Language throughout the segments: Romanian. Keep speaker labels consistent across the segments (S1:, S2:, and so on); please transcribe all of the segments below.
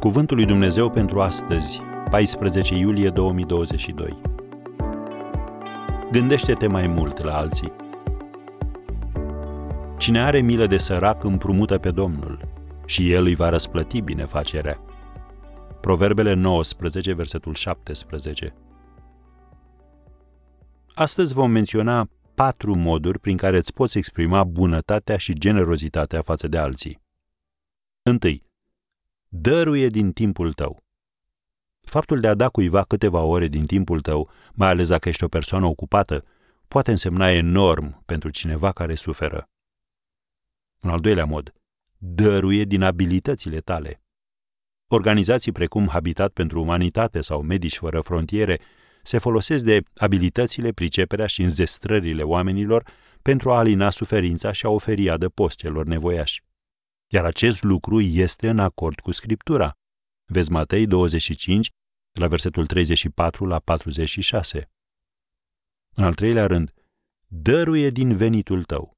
S1: Cuvântul lui Dumnezeu pentru astăzi, 14 iulie 2022. Gândește-te mai mult la alții. Cine are milă de sărac împrumută pe Domnul și el îi va răsplăti binefacerea. Proverbele 19, versetul 17. Astăzi vom menționa patru moduri prin care îți poți exprima bunătatea și generozitatea față de alții. Întâi, dăruie din timpul tău. Faptul de a da cuiva câteva ore din timpul tău, mai ales dacă ești o persoană ocupată, poate însemna enorm pentru cineva care suferă. Un al doilea mod, dăruie din abilitățile tale. Organizații precum Habitat pentru Umanitate sau Medici Fără Frontiere se folosesc de abilitățile, priceperea și înzestrările oamenilor pentru a alina suferința și a oferi adăpost celor nevoiași. Iar acest lucru este în acord cu Scriptura. Vezi Matei 25, la versetul 34 la 46. În al treilea rând, dăruie din venitul tău.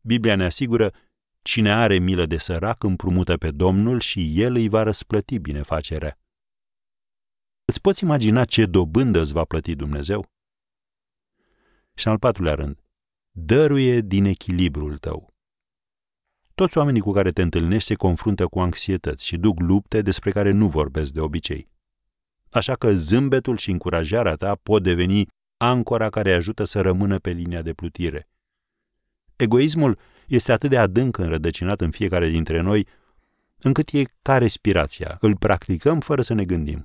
S1: Biblia ne asigură, cine are milă de sărac împrumută pe Domnul și el îi va răsplăti binefacerea. Îți poți imagina ce dobândă îți va plăti Dumnezeu? Și în al patrulea rând, dăruie din echilibrul tău. Toți oamenii cu care te întâlnești se confruntă cu anxietăți și duc lupte despre care nu vorbesc de obicei. Așa că zâmbetul și încurajarea ta pot deveni ancora care ajută să rămână pe linia de plutire. Egoismul este atât de adânc înrădăcinat în fiecare dintre noi, încât e ca respirația. Îl practicăm fără să ne gândim.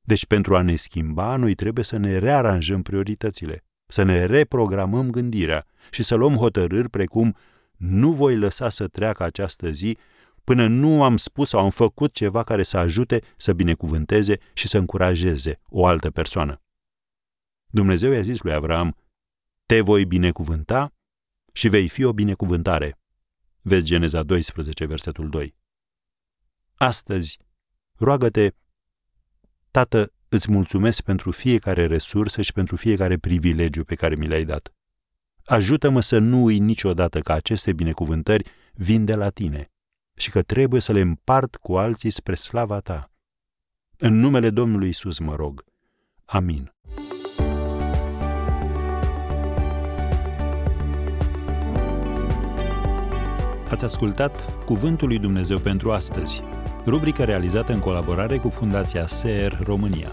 S1: Deci pentru a ne schimba, noi trebuie să ne rearanjăm prioritățile, să ne reprogramăm gândirea și să luăm hotărâri precum nu voi lăsa să treacă această zi până nu am spus sau am făcut ceva care să ajute să binecuvânteze și să încurajeze o altă persoană. Dumnezeu i-a zis lui Avram, te voi binecuvânta și vei fi o binecuvântare. Vezi Geneza 12, versetul 2. Astăzi, roagă-te, Tată, îți mulțumesc pentru fiecare resursă și pentru fiecare privilegiu pe care mi l-ai dat. Ajută-mă să nu uit niciodată că aceste binecuvântări vin de la tine și că trebuie să le împart cu alții spre slava ta. În numele Domnului Isus mă rog. Amin. Ați ascultat Cuvântul lui Dumnezeu pentru astăzi, rubrica realizată în colaborare cu Fundația SER România.